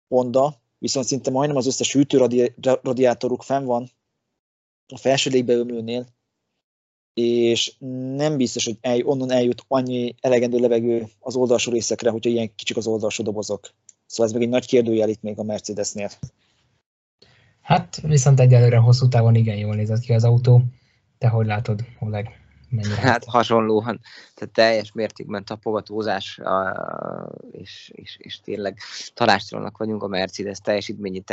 Honda, viszont szinte majdnem az összes hűtőradiátoruk fenn van a felső légbeömlőnél, és nem biztos, hogy el, onnan eljut annyi elegendő levegő az oldalsó részekre, hogyha ilyen kicsik az oldalsó dobozok. Szóval ez meg egy nagy kérdőjel itt még a Mercedesnél. Hát viszont egyelőre hosszú távon igen jól nézett ki az autó. Te hogy látod, Oleg? Mennyire hát hasonlóan, tehát teljes mértékben tapogatózás, és, és, és tényleg talástalanok vagyunk a Mercedes teljesítményét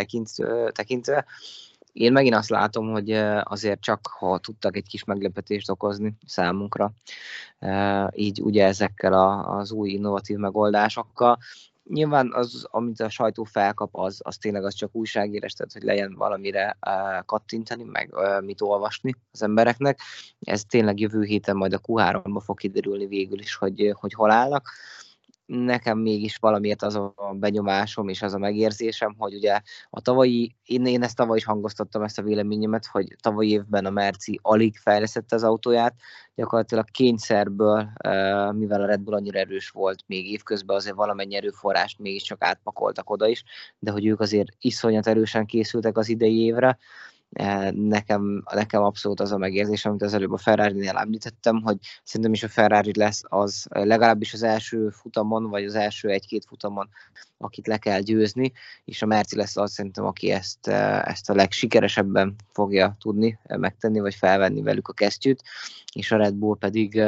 tekintve. Én megint azt látom, hogy azért csak ha tudtak egy kis meglepetést okozni számunkra, így ugye ezekkel az új innovatív megoldásokkal, nyilván az, amit a sajtó felkap, az, az tényleg az csak újságírás, tehát hogy legyen valamire uh, kattintani, meg uh, mit olvasni az embereknek. Ez tényleg jövő héten majd a Q3-ban fog kiderülni végül is, hogy, hogy hol állnak. Uh, nekem mégis valamiért az a benyomásom és az a megérzésem, hogy ugye a tavalyi, én, én ezt tavaly is hangoztattam ezt a véleményemet, hogy tavalyi évben a Merci alig fejlesztette az autóját, gyakorlatilag kényszerből, mivel a Red Bull annyira erős volt még évközben, azért valamennyi erőforrást mégiscsak átpakoltak oda is, de hogy ők azért iszonyat erősen készültek az idei évre, nekem, nekem abszolút az a megérzés, amit az előbb a Ferrari-nél említettem, hogy szerintem is a Ferrari lesz az legalábbis az első futamon, vagy az első egy-két futamon, akit le kell győzni, és a Merci lesz az szerintem, aki ezt, eh, ezt a legsikeresebben fogja tudni megtenni, vagy felvenni velük a kesztyűt, és a Red Bull pedig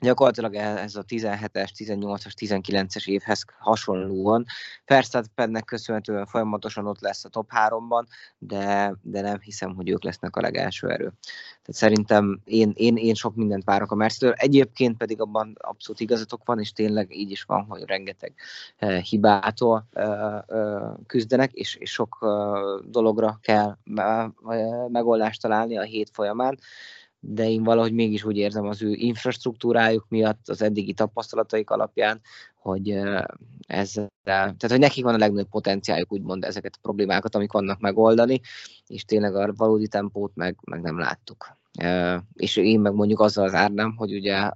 gyakorlatilag e- ez a 17-es, 18-as, 19-es évhez hasonlóan. Verstappennek köszönhetően folyamatosan ott lesz a top 3-ban, de, de nem hiszem, hogy ők lesznek a legelső erő. Tehát szerintem én, én, én sok mindent várok a mercedes Egyébként pedig abban abszolút igazatok van, és tényleg így is van, hogy rengeteg uh, hibától uh, küzdenek, és, és sok dologra kell megoldást találni a hét folyamán de én valahogy mégis úgy érzem az ő infrastruktúrájuk miatt, az eddigi tapasztalataik alapján, hogy ez, tehát hogy nekik van a legnagyobb potenciáljuk úgymond ezeket a problémákat, amik vannak megoldani, és tényleg a valódi tempót meg, meg nem láttuk és én meg mondjuk azzal az árnám, hogy ugye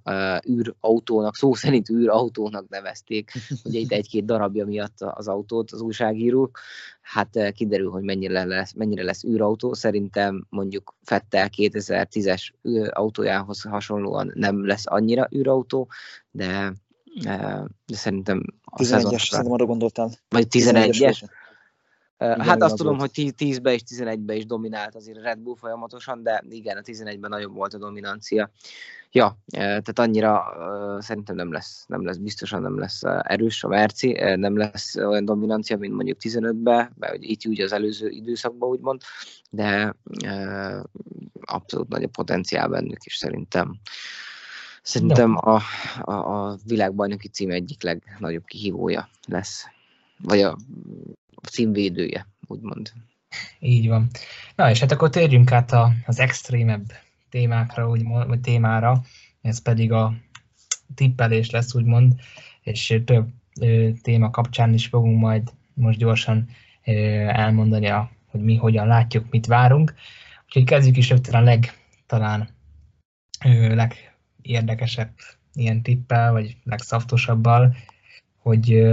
űrautónak, szó szerint űrautónak nevezték, ugye itt egy-két darabja miatt az autót az újságírók, hát kiderül, hogy mennyire lesz, mennyire lesz űrautó, szerintem mondjuk Fettel 2010-es autójához hasonlóan nem lesz annyira űrautó, de, de szerintem a 11-es, szerintem arra gondoltál. Vagy 11-es, igen, hát azt tudom, volt. hogy 10-be és 11-be is dominált azért a Red Bull folyamatosan, de igen, a 11-ben nagyobb volt a dominancia. Ja, tehát annyira szerintem nem lesz, nem lesz, biztosan nem lesz erős a Merci, nem lesz olyan dominancia, mint mondjuk 15-ben, mert itt úgy az előző időszakban úgymond, de abszolút nagy a potenciál bennük, és szerintem Szerintem a, a, a világbajnoki cím egyik legnagyobb kihívója lesz. Vagy a címvédője, úgymond. Így van. Na, és hát akkor térjünk át a, az extrémebb témákra, úgymond, témára, ez pedig a tippelés lesz, úgymond, és több ö, téma kapcsán is fogunk majd most gyorsan ö, elmondani, a, hogy mi hogyan látjuk, mit várunk. Úgyhogy kezdjük is rögtön a leg, talán ö, legérdekesebb ilyen tippel, vagy legszaftosabbal, hogy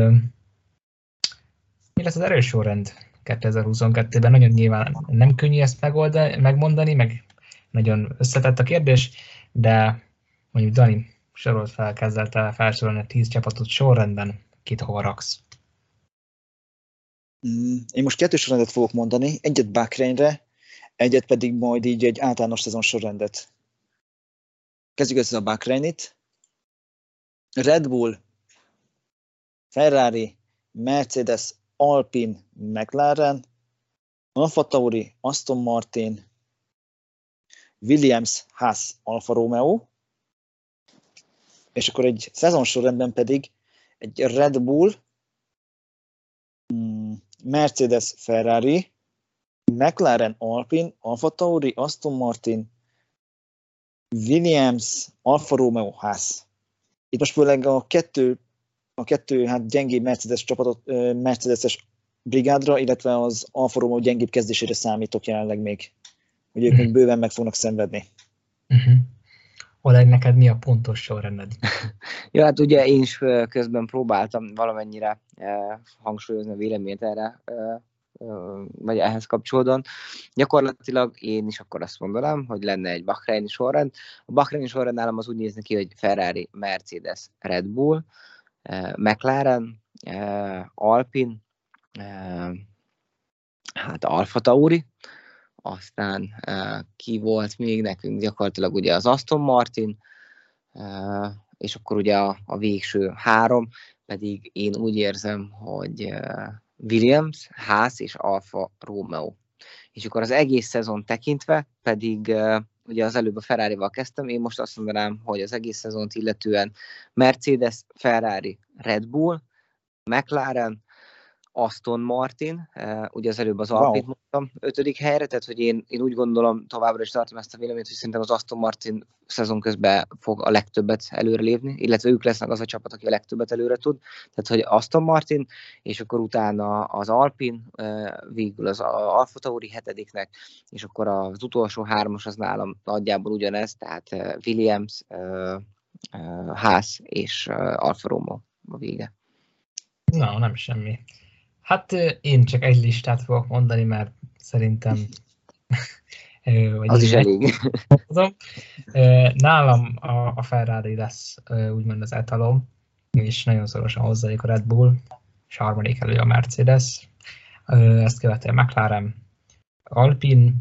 mi lesz az erős sorrend 2022-ben? Nagyon nyilván nem könnyű ezt megoldani, megmondani, meg nagyon összetett a kérdés, de mondjuk Dani sorolt fel, kezdett el felsorolni a tíz csapatot sorrendben, kit hova raksz? Mm, én most kettő sorrendet fogok mondani, egyet Bakreinre, egyet pedig majd így egy általános szezon sorrendet. Kezdjük ezt a Bakreinit. Red Bull, Ferrari, Mercedes, Alpine, McLaren, Alfa Tauri, Aston Martin, Williams, Haas, Alfa Romeo, és akkor egy szezon sorrendben pedig egy Red Bull, mm, Mercedes, Ferrari, McLaren, Alpine, Alfa Tauri, Aston Martin, Williams, Alfa Romeo, Haas. Itt most főleg a kettő a kettő hát gyengébb Mercedes csapatot, Mercedes-es brigádra, illetve az Alfa Romeo gyengébb kezdésére számítok jelenleg még, hogy ők uh-huh. még bőven meg fognak szenvedni. Uh-huh. Oleg, neked mi a pontos sorrended? ja, hát ugye én is közben próbáltam valamennyire eh, hangsúlyozni a véleményt erre, eh, vagy ehhez kapcsolódóan. Gyakorlatilag én is akkor azt mondanám, hogy lenne egy Bahreini sorrend. A Bahreini sorrend nálam az úgy néz ki, hogy Ferrari, Mercedes, Red Bull, McLaren, Alpin, hát Alfa Tauri, aztán ki volt még nekünk gyakorlatilag ugye az Aston Martin, és akkor ugye a, a végső három, pedig én úgy érzem, hogy Williams, Haas és Alfa Romeo. És akkor az egész szezon tekintve pedig ugye az előbb a Ferrari-val kezdtem, én most azt mondanám, hogy az egész szezont illetően Mercedes, Ferrari, Red Bull, McLaren, Aston Martin, uh, ugye az előbb az Alpit wow. mondtam, ötödik helyre, tehát hogy én, én úgy gondolom, továbbra is tartom ezt a véleményt, hogy szerintem az Aston Martin szezon közben fog a legtöbbet előre lépni, illetve ők lesznek az a csapat, aki a legtöbbet előre tud, tehát hogy Aston Martin, és akkor utána az Alpin, uh, végül az Alfa Tauri hetediknek, és akkor az utolsó hármas az nálam nagyjából ugyanez, tehát uh, Williams, Haas és Alfa Romeo a vége. Na, nem semmi. Hát én csak egy listát fogok mondani, mert szerintem vagy az is elég. Nálam a, a Ferrari lesz úgymond az etalom, és nagyon szorosan hozzájuk a Red Bull, és harmadik elő a Mercedes. Ezt követi a McLaren, Alpine,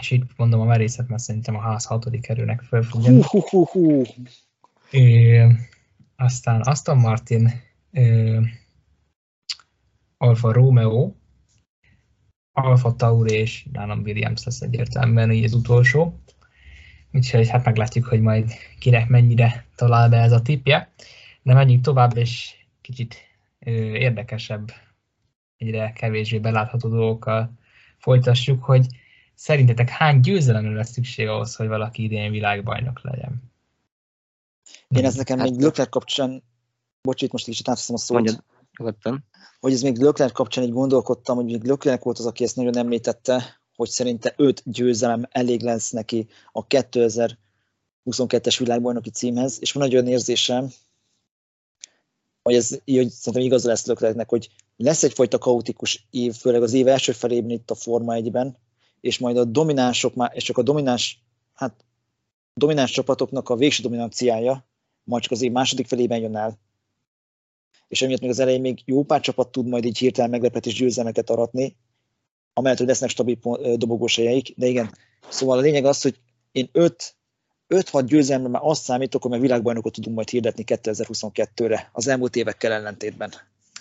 és itt mondom a merészet, mert szerintem a ház hatodik erőnek föl fog. Ö, aztán Aston Martin, ö, Alfa Romeo, Alfa Tauri és nálam Williams lesz egyértelműen így az utolsó. Úgyhogy hát meglátjuk, hogy majd kinek mennyire talál be ez a tipje. De menjünk tovább, és kicsit ö, érdekesebb, egyre kevésbé belátható dolgokkal folytassuk, hogy szerintetek hány győzelemre lesz szükség ahhoz, hogy valaki idén világbajnok legyen? Én ez nekem még Lökler kapcsán, bocsít, most kicsit átveszem a szót. Mondjad. Nyugodtan. Hogy ez még Lökler kapcsán így gondolkodtam, hogy még Lökler volt az, aki ezt nagyon említette, hogy szerinte öt győzelem elég lesz neki a 2022-es világbajnoki címhez, és van egy olyan érzésem, hogy ez hogy szerintem igaz lesz Löklernek, hogy lesz egyfajta kaotikus év, főleg az év első felében itt a Forma 1-ben, és majd a dominánsok, és csak a domináns, hát domináns csapatoknak a végső dominanciája majd csak az év második felében jön el. És emiatt még az elején még jó pár csapat tud majd így hirtelen meglepetés győzelmeket aratni, amellett, hogy lesznek stabil dobogós helyeik, de igen. Szóval a lényeg az, hogy én 5 5-6 győzelme már azt számítok, hogy meg világbajnokot tudunk majd hirdetni 2022-re, az elmúlt évekkel ellentétben.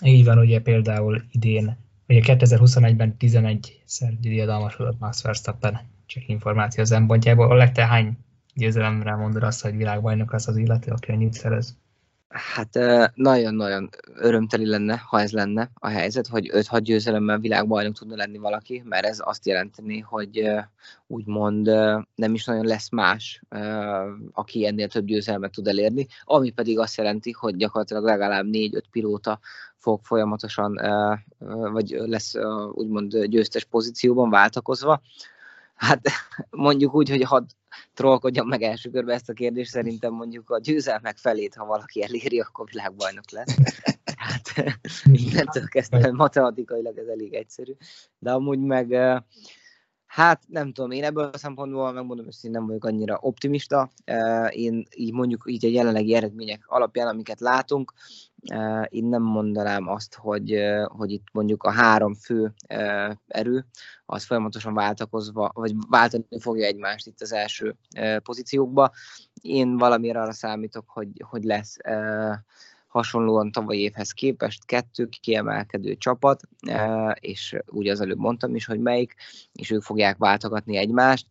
Így van, ugye például idén, ugye 2021-ben 11-szer diadalmasodott Max Verstappen, csak információ szempontjából. A legte hány győzelemre mondod azt, hogy világbajnok lesz az illető, aki annyit szerez? Hát nagyon-nagyon örömteli lenne, ha ez lenne a helyzet, hogy 5-6 győzelemmel világbajnok tudna lenni valaki, mert ez azt jelenteni, hogy úgymond nem is nagyon lesz más, aki ennél több győzelmet tud elérni, ami pedig azt jelenti, hogy gyakorlatilag legalább 4-5 pilóta fog folyamatosan, vagy lesz úgymond győztes pozícióban váltakozva. Hát mondjuk úgy, hogy ha trollkodjam meg első körbe ezt a kérdést, szerintem mondjuk a győzelmek felét, ha valaki eléri, akkor világbajnok lesz. Hát innentől kezdve matematikailag ez elég egyszerű. De amúgy meg Hát nem tudom, én ebből a szempontból megmondom hogy nem vagyok annyira optimista. Én így mondjuk így a jelenlegi eredmények alapján, amiket látunk, én nem mondanám azt, hogy, hogy itt mondjuk a három fő erő az folyamatosan váltakozva, vagy váltani fogja egymást itt az első pozíciókba. Én valamire arra számítok, hogy, hogy lesz hasonlóan tavaly évhez képest kettő kiemelkedő csapat, és úgy az előbb mondtam is, hogy melyik, és ők fogják váltogatni egymást,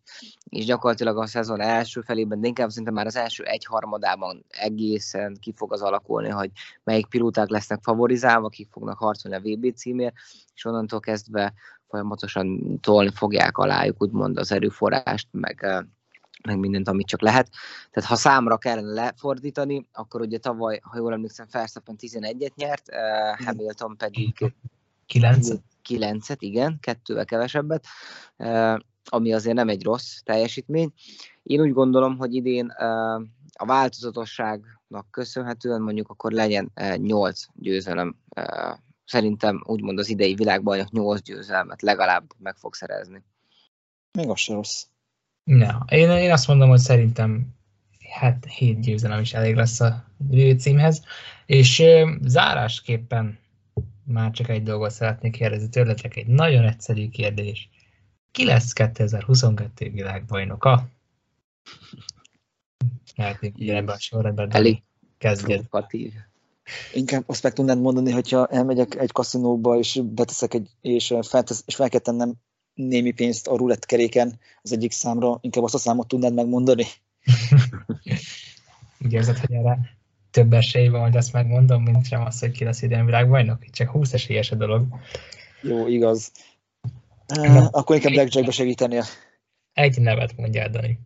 és gyakorlatilag a szezon első felében, de inkább szerintem már az első egy harmadában egészen ki fog az alakulni, hogy melyik pilóták lesznek favorizálva, kik fognak harcolni a VB címért, és onnantól kezdve folyamatosan tolni fogják alájuk úgymond az erőforrást, meg meg mindent, amit csak lehet. Tehát ha számra kellene lefordítani, akkor ugye tavaly, ha jól emlékszem, Verstappen 11-et nyert, uh, Hamilton pedig 9 9-et, igen, kettővel kevesebbet, uh, ami azért nem egy rossz teljesítmény. Én úgy gondolom, hogy idén uh, a változatosságnak köszönhetően mondjuk akkor legyen 8 győzelem. Szerintem úgymond az idei világbajnok 8 győzelmet legalább meg fog szerezni. Még az se rossz. Ne, én, én azt mondom, hogy szerintem hát hét győzelem is elég lesz a címhez. És zárásképpen már csak egy dolgot szeretnék kérdezni tőletek, egy nagyon egyszerű kérdés. Ki lesz 2022 világbajnoka? Lehetnénk ugye ebben a sorrendben. Elég kezdjed. Inkább azt meg tudnád mondani, hogyha elmegyek egy kaszinóba, és beteszek egy, és, feltesz, és fel kell tennem némi pénzt a rulett keréken az egyik számra, inkább azt a számot tudnád megmondani? Úgy érzed, hogy erre több esély van, hogy ezt megmondom, mint sem az, hogy ki lesz idén világbajnok? Csak 20 esélyes a dolog. Jó, igaz. Na, Akkor inkább Blackjackbe segítenél. Egy nevet mondjál, Dani.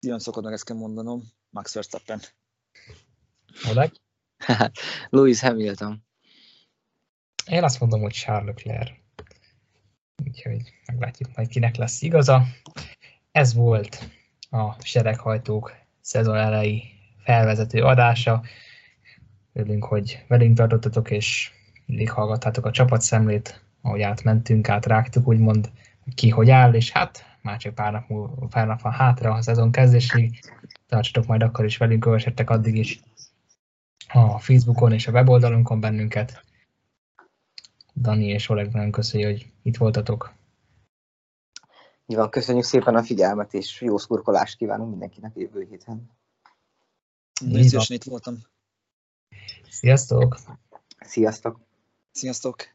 Ilyen szokott meg ezt kell mondanom. Max Verstappen. Oleg? Louis Hamilton. Én azt mondom, hogy Charles Leclerc. Úgyhogy meglátjuk majd kinek lesz igaza. Ez volt a sereghajtók szezon elejé felvezető adása. Örülünk, hogy velünk tartottatok, és mindig hallgattátok a csapatszemlét, ahogy átmentünk, átrágtuk, úgymond, ki hogy áll, és hát már csak pár nap, múl, pár nap van hátra a szezon kezdésig. Tartsatok majd akkor is velünk, kövessetek addig is a Facebookon és a weboldalunkon bennünket. Dani és Oleg nagyon köszönjük, hogy itt voltatok. Így van, köszönjük szépen a figyelmet, és jó szurkolást kívánunk mindenkinek jövő héten. Nagyon itt voltam. Sziasztok! Sziasztok! Sziasztok!